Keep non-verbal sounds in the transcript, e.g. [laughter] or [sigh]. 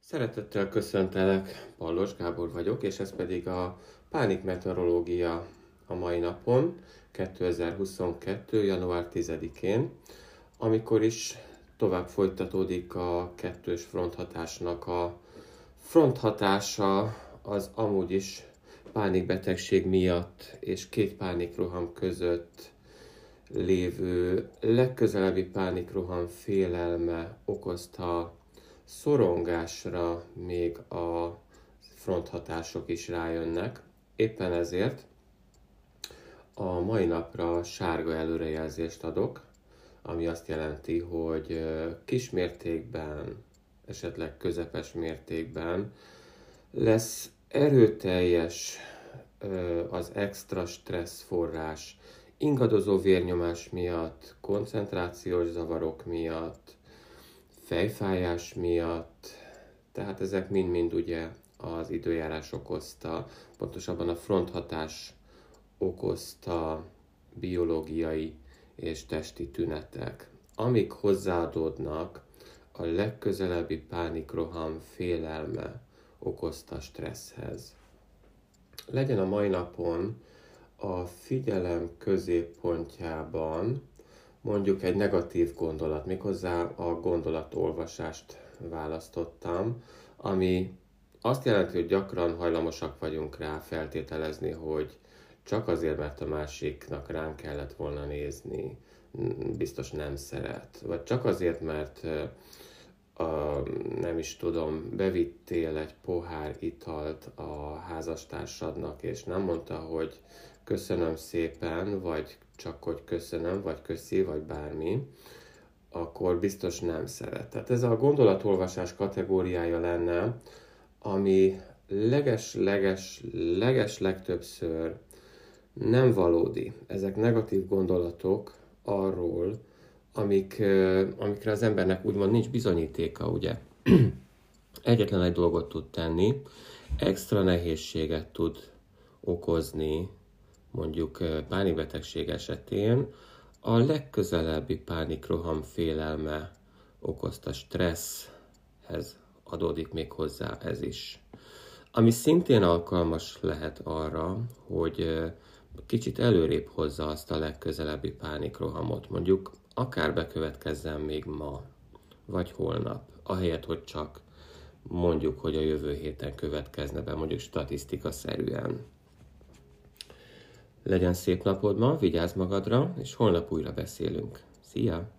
Szeretettel köszöntelek, Pallos Gábor vagyok, és ez pedig a Pánik Meteorológia a mai napon, 2022. január 10-én, amikor is tovább folytatódik a kettős fronthatásnak a fronthatása az amúgy is pánikbetegség miatt és két pánikroham között lévő legközelebbi pánikroham félelme okozta szorongásra még a fronthatások is rájönnek. Éppen ezért a mai napra sárga előrejelzést adok, ami azt jelenti, hogy kis mértékben, esetleg közepes mértékben lesz erőteljes az extra stressz forrás ingadozó vérnyomás miatt, koncentrációs zavarok miatt, fejfájás miatt, tehát ezek mind-mind ugye az időjárás okozta, pontosabban a fronthatás okozta biológiai és testi tünetek, amik hozzáadódnak a legközelebbi pánikroham félelme okozta stresszhez. Legyen a mai napon a figyelem középpontjában mondjuk egy negatív gondolat, méghozzá a gondolatolvasást választottam, ami azt jelenti, hogy gyakran hajlamosak vagyunk rá feltételezni, hogy csak azért, mert a másiknak ránk kellett volna nézni, biztos nem szeret. Vagy csak azért, mert a, nem is tudom, bevittél egy pohár italt a házastársadnak, és nem mondta, hogy köszönöm szépen, vagy csak hogy köszönöm, vagy köszi, vagy bármi, akkor biztos nem szeret. Tehát ez a gondolatolvasás kategóriája lenne, ami leges-leges, leges legtöbbször nem valódi. Ezek negatív gondolatok arról, amik, amikre az embernek úgymond nincs bizonyítéka, ugye? [clears throat] Egyetlen egy dolgot tud tenni, extra nehézséget tud okozni mondjuk pánikbetegség esetén a legközelebbi pánikroham félelme okozta stresszhez adódik még hozzá ez is. Ami szintén alkalmas lehet arra, hogy kicsit előrébb hozza azt a legközelebbi pánikrohamot, mondjuk akár bekövetkezzen még ma, vagy holnap, ahelyett, hogy csak mondjuk, hogy a jövő héten következne be, mondjuk statisztika szerűen. Legyen szép napod ma, vigyázz magadra, és holnap újra beszélünk. Szia!